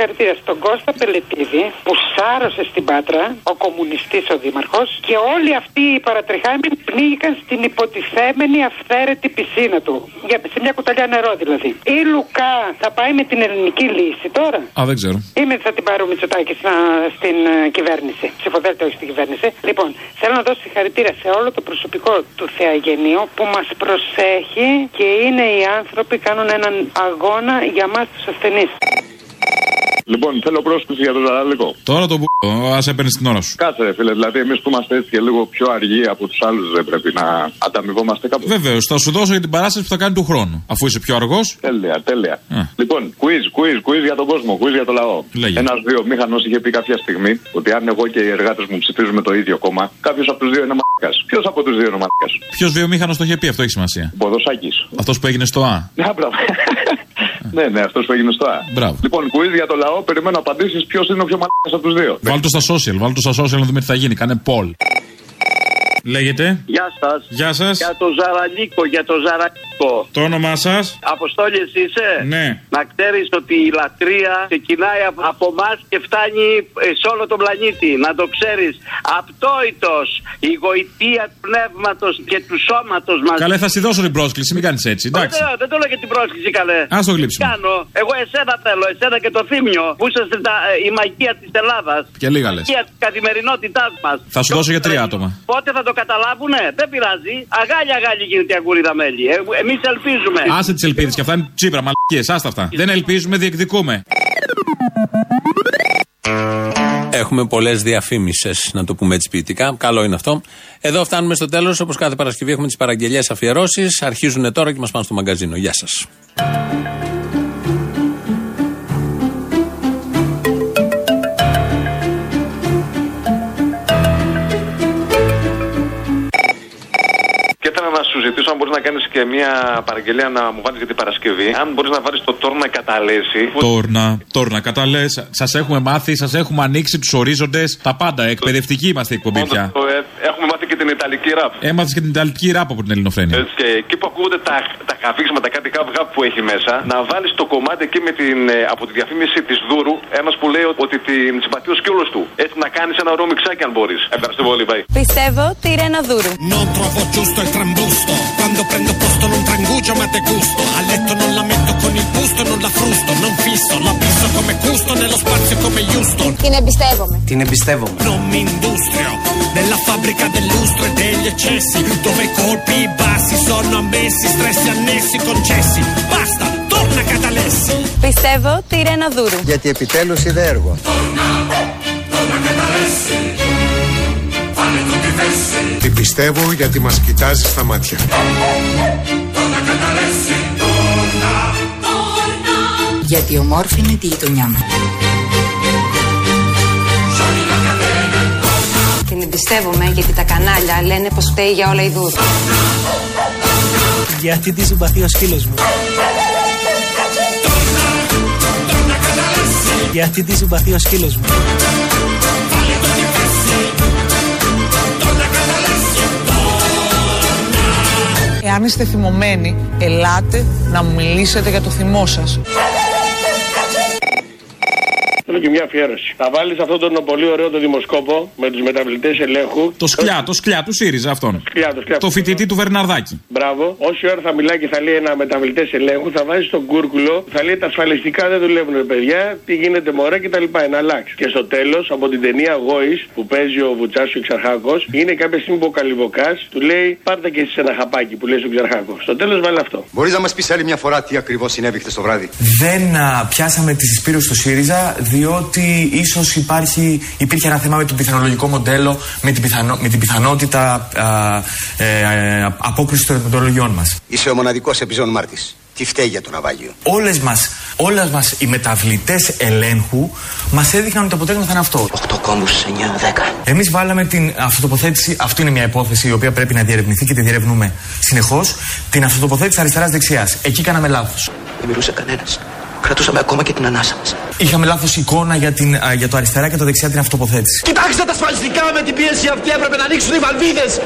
Θέλω να δώσω συγχαρητήρια στον Κώστα Πελετίδη που σάρωσε στην Πάτρα, ο κομμουνιστής ο δήμαρχος και όλοι αυτοί οι παρατριχάμενοι πνίγηκαν στην υποτιθέμενη αυθαίρετη πισίνα του. Για, σε μια κουταλιά νερό δηλαδή. Η Λουκά θα πάει με την ελληνική λύση τώρα; Α, δεν ξέρω. Ή με θα την πάρει ο Μητσοτάκης στην ε, κυβέρνηση; Ψηφοδέλτιο, όχι στην κυβέρνηση. Λοιπόν, θέλω να δώσω συγχαρητήρια σε όλο το προσωπικό του Θεαγενείου που μας προσέχει και είναι οι άνθρωποι που κάνουν έναν αγώνα για μας τους ασθενείς. Λοιπόν, θέλω πρόσκληση για το Ζαραλίκο. Τώρα το που. Α έπαιρνες την ώρα σου. Κάτσε, ρε φίλε, δηλαδή εμείς που είμαστε έτσι και λίγο πιο αργοί από τους άλλους δεν πρέπει να ανταμοιβόμαστε κάπου. Βεβαίως, θα σου δώσω για την παράσταση που θα κάνει του χρόνου. Αφού είσαι πιο αργός. Τέλεια, τέλεια. Λοιπόν, quiz, quiz, quiz για τον κόσμο, quiz για το λαό. Λέγε. Ένας δύο μήχανο είχε πει κάποια στιγμή ότι αν εγώ και οι εργάτες μου ψηφίζουμε το ίδιο κόμμα, κάποιος από τους δύο είναι μαλάκα. Ποιος από τους δύο είναι μαλάκα. Ποιος βιομήχανο το είχε πει, αυτό έχει σημασία. Ποδοσάκης. Αυτός που έγινε στο Α. Ναι, μπράβο. ναι, ναι, αυτός που έγινε στο Α. Μπράβο. Λοιπόν, quiz για το λαό, περιμένω απαντήσεις ποιος είναι ο πιο μαλάκας από τους δύο. Βάλ το στα social, βάλ το στα social να δούμε τι θα γίνει. Κάνε poll. Λέγεται. Γεια σας. Γεια σας. Για το Ζαραλίκο, για το Ζαραλίκο. Το όνομά σας; Αποστόλη εσύ είσαι; Ναι. Να ξέρεις ότι η λατρεία ξεκινάει από- από εμά και φτάνει ε, σε όλο τον πλανήτη. Να το ξέρεις. Απτόητος η γοητεία του πνεύματος και του σώματος μας. Καλέ, θα στη δώσω την πρόσκληση, μην κάνεις έτσι. Εντάξει. Δεν, δεν το λέω για την πρόσκληση, καλέ. Ας το γλύψουμε. Τι Κάνω; Εγώ εσένα θέλω, εσένα και το θύμιο που είσαστε τα, ε, η μαγεία της Ελλάδας. Και λίγα λες. Η μαγεία της καθημερινότητάς μας. Θα σου δώσω για τρία άτομα. Πότε θα το καταλάβουνε, δεν πειράζει. Αγάλια αγάλια γίνεται η αγκούριδα μέλη. Ε, Εμείς ελπίζουμε. Άσε τις ελπίδες και αυτά είναι τσίπρα, μαλακίες. Άστα αυτά. Δεν ελπίζουμε, διεκδικούμε. Έχουμε πολλές διαφήμισες, να το πούμε έτσι ποιητικά. Καλό είναι αυτό. Εδώ φτάνουμε στο τέλος. Όπως κάθε Παρασκευή έχουμε τις παραγγελίες αφιερώσεις. Αρχίζουν τώρα και μας πάνε στο μαγκαζίνο. Γεια σας. Σου ζητήσω αν μπορείς να κάνεις και μια παραγγελία να μου βάλεις για την Παρασκευή. Αν μπορείς να βάλεις το τόρνα καταλέσει. Τόρνα, τόρνα, καταλές. Σας έχουμε μάθει, σας έχουμε ανοίξει τους ορίζοντες. Τα πάντα. Εκπαιδευτική είμαστε η εκπομπή πια. Το, ε, έχουμε μάθει και την Ιταλική ραπ. Έμαθες και την Ιταλική ράπ από την Ελληνοφρένεια. Έτσι, και εκεί που ακούγονται τα, τα χαβίξματα, κάτι γάπ γάπ που έχει μέσα, να βάλεις το κομμάτι εκεί με την, ε, από τη διαφήμιση της Δούρου, ένας που λέει ότι την συμπαθεί ο σκύλο του. Έτσι να κάνεις ένα ωραίο μιξάκι αν μπορείς. Ευχαριστώ πολύ, bye. Πιστεύω τη Ρένα Δούρου. Non trovo giusto il trambusto Quando prendo posto non tranguggio ma te gusto A letto non la metto con il busto non la frusto Non fisso, la fisso come gusto Nello spazio come Houston Την εμπιστεύομαι. Την εμπιστεύομαι Non mi industrio Nella fabbrica del lustro e degli eccessi Dove i colpi bassi sono ammessi Stressi annessi concessi Basta, torna torna Catalessi. Πιστεύω τη Ρένα Δούρου. Γιατί επιτέλους είδε έργο. Την πιστεύω γιατί μας κοιτάζει στα μάτια. Γιατί ομόρφη είναι τη γειτονιά μας. Την εμπιστεύομαι γιατί τα κανάλια λένε πως φταίει για όλα η Δούρους. Γιατί τη συμπαθεί ο σκύλος μου. Γιατί τη συμπαθεί ο σκύλος μου. Εάν είστε θυμωμένοι, ελάτε να μου μιλήσετε για το θυμό σας. Θέλω και μια αφιέρωση. Θα βάλεις αυτόν τον πολύ ωραίο το δημοσκόπο με τους μεταβλητές ελέγχου. Το σκλιά, το σκλιά του ΣΥΡΙΖΑ αυτόν. Σκλιά, το σκλιά. Το φοιτητή του Βερναρδάκη. Μπράβο. Όση ώρα θα μιλάει και θα λέει ένα μεταβλητές ελέγχου, θα βάζει τον κούρκουλο, θα λέει τα ασφαλιστικά δεν δουλεύουν, ρε παιδιά, τι γίνεται μωρέ και τα λοιπά. Ένα αλλάξει. Και στο τέλος, από την ταινία Γόης που παίζει ο Βουτσάσιο Ξαρχάκο, είναι κάποια στιγμή που ο Καλυβοκάς του λέει Πάρτε και εσείς ένα χαπάκι που λέει στον Ξαρχάκο. Στο τέλος βάλει αυτό. Μπορείς να μας πεις άλλη μια φορά τι ακριβώς συνέβη χθες το βράδυ; Δεν α, πιάσαμε τη Συσπήρου στο ΣΥΡΙΖΑ διότι ίσως υπήρχε ένα θέμα με το πιθανολογικό μοντέλο, με την, πιθανό, με την πιθανότητα α, ε, ε, απόκριση των μετρολογιών μας. Είσαι ο μοναδικός επιζών Μάρτης. Τι φταίει για το ναυάγιο; Όλες μας, όλες μας οι μεταβλητές ελέγχου μας έδειχναν ότι το αποτέλεσμα θα είναι αυτό. 8 κόμβους, 9, 10. Εμείς βάλαμε την αυτοτοποθέτηση, αυτή είναι μια υπόθεση η οποία πρέπει να διερευνηθεί και τη διερευνούμε συνεχώς, την αυτοτοποθέτηση αριστεράς-δεξιάς. Εκεί κάναμε λάθος. Δεν μιλούσε κανένας. Κρατούσαμε ακόμα και την ανάσα μας. Είχαμε λάθος εικόνα για, την, α, για το αριστερά και το δεξιά την αυτοποθέτηση. Κοιτάξτε τα ασφαλιστικά με την πίεση αυτή έπρεπε να ανοίξουν οι βαλβίδες.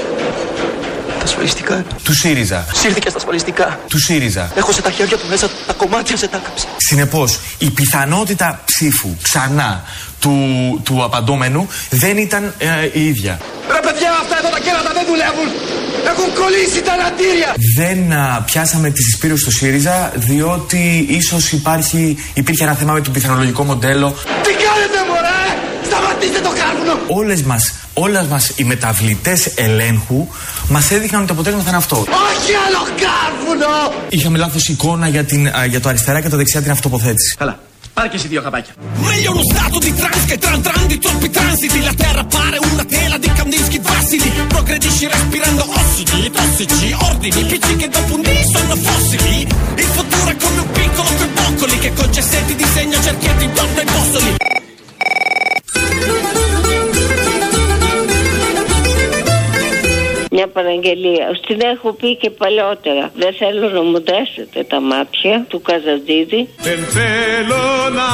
Τα ασφαλιστικά. Του ΣΥΡΙΖΑ. Σύρθηκε στα ασφαλιστικά. Του ΣΥΡΙΖΑ. Έχω σε τα χέρια του μέσα τα κομμάτια σε τάκαψη. Συνεπώς, η πιθανότητα ψήφου ξανά του, του απαντώμενου δεν ήταν ε, η ίδια. Ρε παιδιά, αυτά εδώ τα κέρατα δεν δουλεύουν. Έχουν κολλήσει τα λατήρια. Δεν α, πιάσαμε τη συσπήρωση στο ΣΥΡΙΖΑ διότι ίσως υπήρχε ένα θέμα με το πιθανολογικό μοντέλο. Τι κάνετε, μωρέ! Σταματήστε το κάρβουνο! Όλες μας, όλες μας οι μεταβλητές ελέγχου μας έδειχναν ότι το αποτέλεσμα θα είναι αυτό. Όχι άλλο κάρβουνο! Είχαμε λάθος εικόνα για, την, α, για το αριστερά και το δεξιά την αυτοποθέτηση. Καλά. Πάρε και εσύ δύο χαπάκια. Meglio uno stato di trans che tran tran di troppi transiti La terra pare una tela di Kandinsky vassili Progredisci respirando ossidi, tossici Ordini, picci che dopo un dì sono fossili Il futuro è come un piccolo coi boccoli Che con gessetti disegna cerchietti intorno ai bossoli Μια παραγγελία. Στην έχω πει και παλιότερα. Δεν θέλω να μου δέσετε τα μάτια του Καζαντζίδη. Δεν θέλω να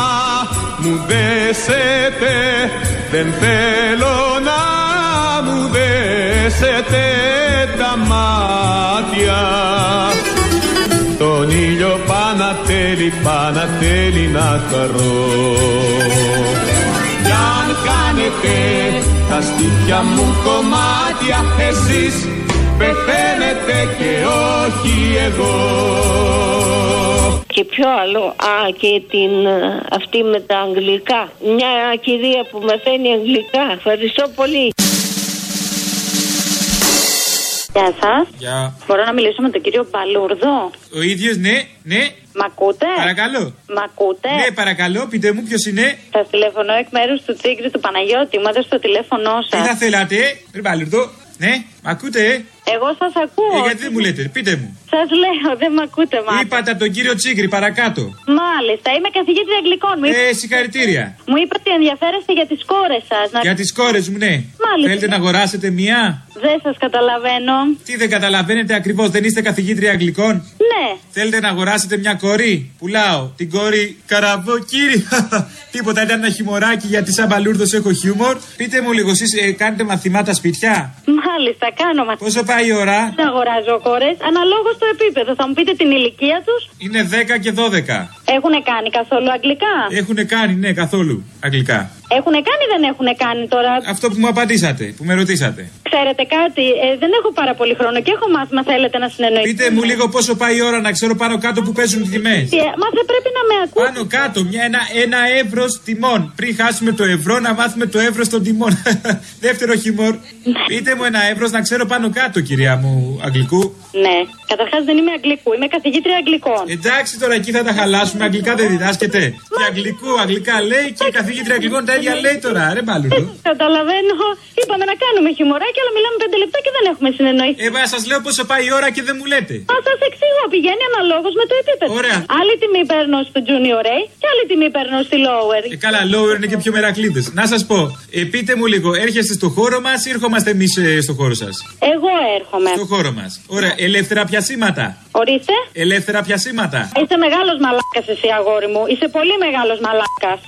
μου δέσετε Δεν θέλω να μου δέσετε τα μάτια Τον ήλιο πανατέλει, πανατέλει να χαρώ Κι αν κάνετε τα στήθια μου κομμάτια εσείς πεθαίνετε και όχι εγώ Και ποιο άλλο. Α, και την ε, αυτή με τα αγγλικά. Μια κυρία που μαθαίνει αγγλικά. Ευχαριστώ πολύ. Γεια σας. Γεια. Μπορώ να μιλήσω με τον κύριο Μπαλούρδο; Ο ίδιος, ναι, ναι. Μ' ακούτε; Παρακαλώ. Μ' ακούτε; Ναι, παρακαλώ, πείτε μου ποιος είναι. Σα τηλεφωνώ εκ μέρους του Τσίγκρι του Παναγιώτη. Μου έδωσε το τηλέφωνό Τι σας. θα θέλατε, ρε Μπαλουρδό. Ναι, μ' ακούτε, ε. Εγώ σας ακούω. Ε, γιατί δεν μου λέτε, πείτε μου. Σας λέω, δεν με ακούτε, μάλλον. Είπατε από τον κύριο Τσίγκρι παρακάτω. Μάλιστα, είμαι καθηγήτρια Αγγλικών. Μου, Ε, συγχαρητήρια. μου είπατε ότι ενδιαφέρεστε για τις κόρες σας. Να... Για τις κόρες μου, ναι. Μάλιστα. Θέλετε να αγοράσετε μία; Δεν σας καταλαβαίνω. Τι δεν καταλαβαίνετε ακριβώς, δεν είστε καθηγήτρια Αγγλικών; Ναι. Θέλετε να αγοράσετε μια κόρη; Πουλάω την κόρη Καραβόκύρη. Τίποτα, ήταν ένα χιμωράκι γιατί σαν μπαλούρδος έχω χιούμορ. Πείτε μου λίγο, εσείς ε, κάνετε μαθημάτα σπιτιά. Μάλιστα, κάνω μα. Πόσο πάει η ώρα. Δεν αγοράζω κόρε, αναλόγως στο επίπεδο. Θα μου πείτε την ηλικία τους. Είναι 10 και 12. Έχουν κάνει καθόλου αγγλικά; Έχουν κάνει, ναι, καθόλου αγγλικά. Έχουν κάνει ή δεν έχουν κάνει τώρα; Αυτό που μου απαντήσατε, που με ρωτήσατε. Ξέρετε κάτι, ε, δεν έχω πάρα πολύ χρόνο και έχω μάθημα. Θέλετε να συνεννοηθείτε. Πείτε μου λίγο πόσο πάει η ώρα να ξέρω πάνω κάτω που παίζουν οι τιμές. Ε, Μα θα πρέπει να με ακούτε. Πάνω κάτω, μια, ένα, ένα εύρο τιμών. Πριν χάσουμε το ευρώ, να μάθουμε το εύρο των τιμών. Δεύτερο χιμόρ. Πείτε μου ένα εύρο να ξέρω πάνω κάτω, κυρία μου, Αγγλικού. Ναι, καταρχάς δεν είμαι Αγγλικού, είμαι καθηγήτρια Αγγλικών. Εντάξει τώρα εκεί θα τα χαλάσουμε. Αγγλικά δεν διδάσκεται. Και αγγλικού, αγγλικά λέει και η καθηγήτρια αγγλικών τα ίδια λέει τώρα. Ρε μπαλούρδο. Καταλαβαίνω. Είπαμε να κάνουμε χιμωράκι, αλλά μιλάμε πέντε λεπτά και δεν έχουμε συνεννοηθεί. Ε, μα σας λέω πόσο πάει η ώρα και δεν μου λέτε. Μα σας εξηγώ, πηγαίνει αναλόγως με το επίπεδο. Ωραία. Άλλη τιμή παίρνω στο Junior A και άλλη τιμή παίρνω στη Lower. Ε, καλά, lower είναι και πιο μερακλείδες. Να σας πω, ε, πείτε μου λίγο, έρχεστε στο χώρο μας ή ερχόμαστε εμείς ε, στο χώρο σας; Εγώ έρχομαι. Στο χώρο μας. Ωραία, ελεύθερα πιασίματα. Ορίστε. Ελεύθερα πιασίματα. Είσαι μεγάλος μαλάκας εσύ, αγόρι μου. Είσαι πολύ μεγάλος μαλάκας.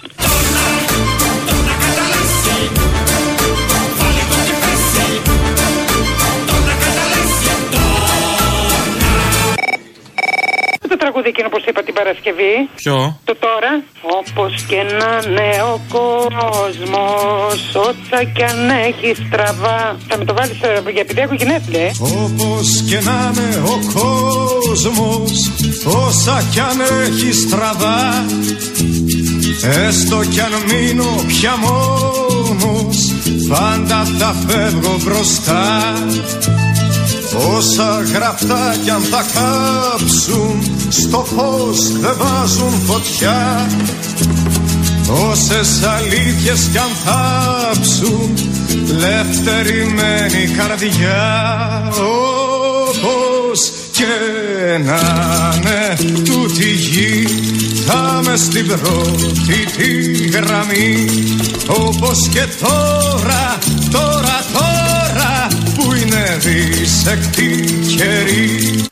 Τραγούδι εκείνο που είπα την Παρασκευή. Ποιο; Το τώρα. Όπως και να είναι ο κόσμος, όσα κι αν έχει στραβά. Θα με το βάλεις για επειδή έχω γενέθλια, ε. Όπως και να είναι ο κόσμος Όσα κι αν έχει στραβά Έστω κι αν μείνω πια μόνος Πάντα θα φεύγω μπροστά Όσα γραφτά κι αν τα κάψουν Στο φως δεν βάζουν φωτιά. Όσες αλήθειες κι αν θάψουν Λευτερημένη καρδιά. Όπως και να είναι τούτη η γη Θα με στην πρώτη τη γραμμή. Όπως και τώρα, τώρα, τώρα. Που είναι δίσεκτη καιρή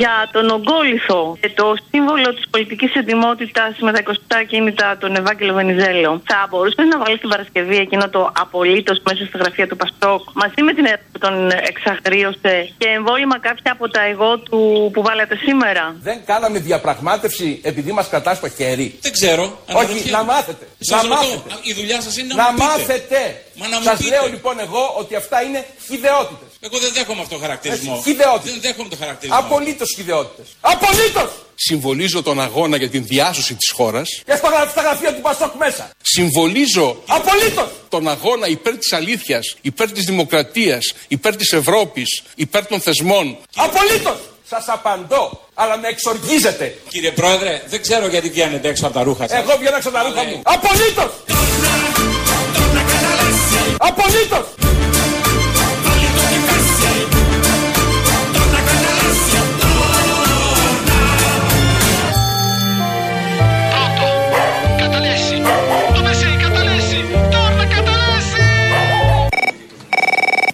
για τον Ογκόληθο και το σύμβολο της πολιτικής εντυμότητα με τα 27 κίνητα, τον Ευάγγελο Βενιζέλο. Θα μπορούσε να βάλει την Παρασκευή εκείνο το απολύτως μέσα στα γραφεία του Παστόκ μαζί με την Ελλάδα που τον εξαγρίωσε και εμβόλυμα κάποια από τα εγώ του που βάλατε σήμερα; Δεν κάναμε διαπραγμάτευση επειδή μας κρατάς στο χέρι. Δεν ξέρω. Όχι, αναρωτιέμαι. να μάθετε. Σας να ρωτώ, μάθετε. Η δουλειά σας είναι να, Να μου πείτε. μάθετε. Μα να μου Σας πείτε. λέω λοιπόν εγώ ότι αυτά είναι χιδεότητες. Εγώ δεν δέχομαι αυτό το χαρακτηρισμό. Χιδεότητες. Δεν δέχομαι το χαρακτηρισμό. Απολύτως χιδεότητες. Απολύτως! Συμβολίζω τον αγώνα για την διάσωση της χώρας. Και στα γρα- στα γραφεία του Πασόκ μέσα. Συμβολίζω Απολύτως! τον αγώνα υπέρ της αλήθειας, υπέρ της δημοκρατίας, υπέρ της Ευρώπης, υπέρ των θεσμών. Απολύτως! Σας απαντώ, αλλά με εξοργίζετε. Κύριε Πρόεδρε, δεν ξέρω γιατί βγαίνετε έξω από τα ρούχα σας. Εγώ βγαίνω έξω από τα ρούχα μου. Απολύτως! Απολύτω!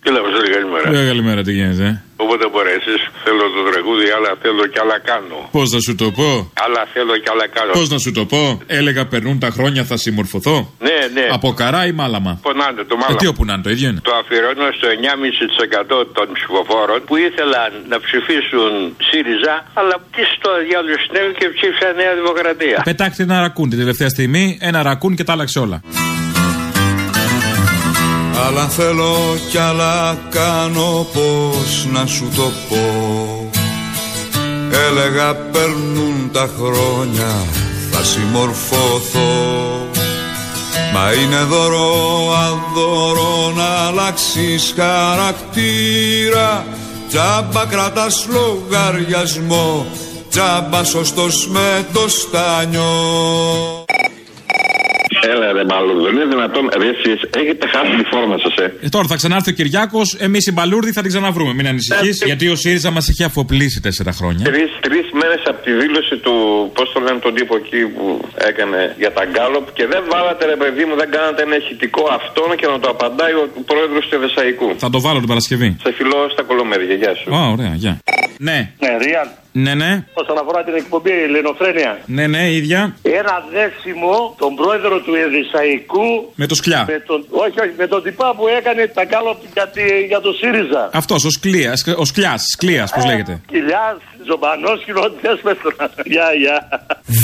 Κύριε Βασίλη, καλημέρα. Ε, καλημέρα, τι γίνεται. Όποτε μπορέσεις, θέλω το τραγούδι, αλλά θέλω κι άλλα κάνω. Πώς να σου το πω; Αλλά θέλω κι άλλα κάνω. Πώς να σου το πω; Έλεγα περνούν τα χρόνια, θα συμμορφωθώ. Ναι, ναι. Από καρά ή μάλαμα; Πονάνε το Ε, μάλλον. τι όπου να είναι, το ίδιο είναι. Το αφιερώνω στο 9,5% των ψηφοφόρων που ήθελαν να ψηφίσουν ΣΥΡΙΖΑ, αλλά τι στο διάλογο συνέβη και ψήφισαν Νέα Δημοκρατία. Πετάξτε ένα ρακούν την τελευταία στιγμή, ένα ρακούν και τα άλλαξε όλα. Αλλά θέλω κι άλλα κάνω πως να σου το πω. Έλεγα περνούν τα χρόνια θα συμμορφωθώ Μα είναι δώρο αδώρο να αλλάξεις χαρακτήρα. Τζάμπα κρατάς λογαριασμό Τζάμπα σωστός με το στάνιο Έλα ρε μάλλον, δεν είναι δυνατόν. Ρε εσείς έχετε χάσει τη φόρμα σας, ε. Ε, τώρα θα ξανάρθει ο Κυριάκος, εμείς οι μπαλούρδοι θα την ξαναβρούμε. Μην ανησυχείς, γιατί ο ΣΥΡΙΖΑ μας έχει αφοπλίσει τέσσερα χρόνια. Τρεις, τρεις μέρες από τη δήλωση του, πώς το λένε τον τύπο εκεί που έκανε για τα γκάλοπ και δεν βάλατε ρε παιδί μου, δεν κάνατε ένα ηχητικό αυτόν και να το απαντάει ο πρόεδρος του Ευεσαϊκού. Θα το βάλω την Παρασκευή. Σε φιλό στα κολομέρια, γεια σου. Α, ωραία, γεια. Ναι. Ναι, Ριάν. Ναι, ναι. Όσον αφορά την εκπομπή Ελληνοφρένεια. Ναι, ναι, ίδια. Ένα δέσιμο τον πρόεδρο του Εδησαϊκού. Με το σκλιά. Με τον, όχι, όχι, με τον τυπά που έκανε τα κάλο για, τη- για το ΣΥΡΙΖΑ. Αυτός, ο Σκλία, ο Σκλιά, Σκλίας, πώς λέγεται. Κοιλιά, ζωμπανός, χειροτέ με τον. Γεια, γεια.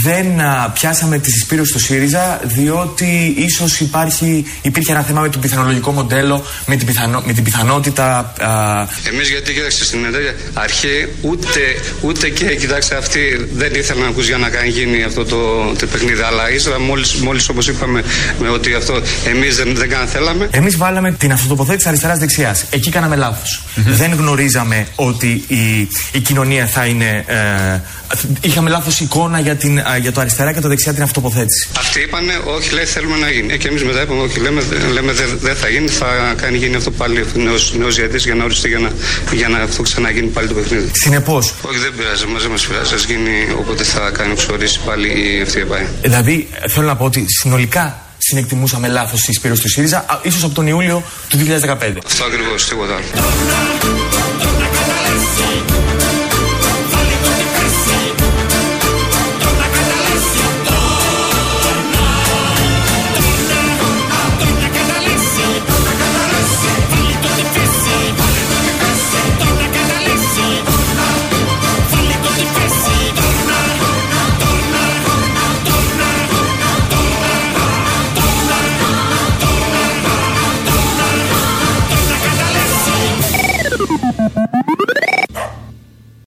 Δεν α, πιάσαμε τη συσπήρωση του ΣΥΡΙΖΑ διότι ίσως υπήρχε ένα θέμα με το πιθανολογικό μοντέλο, με την, πιθανό, με την πιθανότητα. Α, Εμείς γιατί κοίταξε στην εταιρεία αρχή ούτε, ούτε και κοιτάξτε αυτοί δεν ήθελαν να ακούς για να κάνει γίνει αυτό το, το παιχνίδι. Αλλά ύστερα μόλις, μόλις όπως είπαμε με ότι αυτό εμείς δεν, δεν καν θέλαμε. Εμείς βάλαμε την αυτοτοποθέτηση αριστερά-δεξιά. Εκεί κάναμε λάθος. Δεν γνωρίζαμε ότι η, η κοινωνία θα είναι. Ε, είχαμε λάθος εικόνα για, την, α, για το αριστερά και το δεξιά την αυτοτοποθέτηση. Αυτοί είπαν όχι λέει θέλουμε να γίνει. Ε, και εμείς μετά είπαμε όχι λέμε, λέμε δεν δεν θα γίνει θα κάνει γίνει αυτό πάλι νέος, νέος διαιτής για να οριστεί για να, για να αυτό ξαναγίνει πάλι το παιχνίδι. Συνεπώς. Όχι δεν πειράζει, μαζί μας πειράζει. Ας γίνει όποτε θα κάνει ξορίσει πάλι η αυτή η ΕΠΑΕ. Δηλαδή, θέλω να πω ότι συνολικά συνεκτιμούσαμε λάθος τη συσπήρωση του ΣΥΡΙΖΑ, α, ίσως από τον Ιούλιο του 2015. Αυτό ακριβώς, τίποτα άλλο.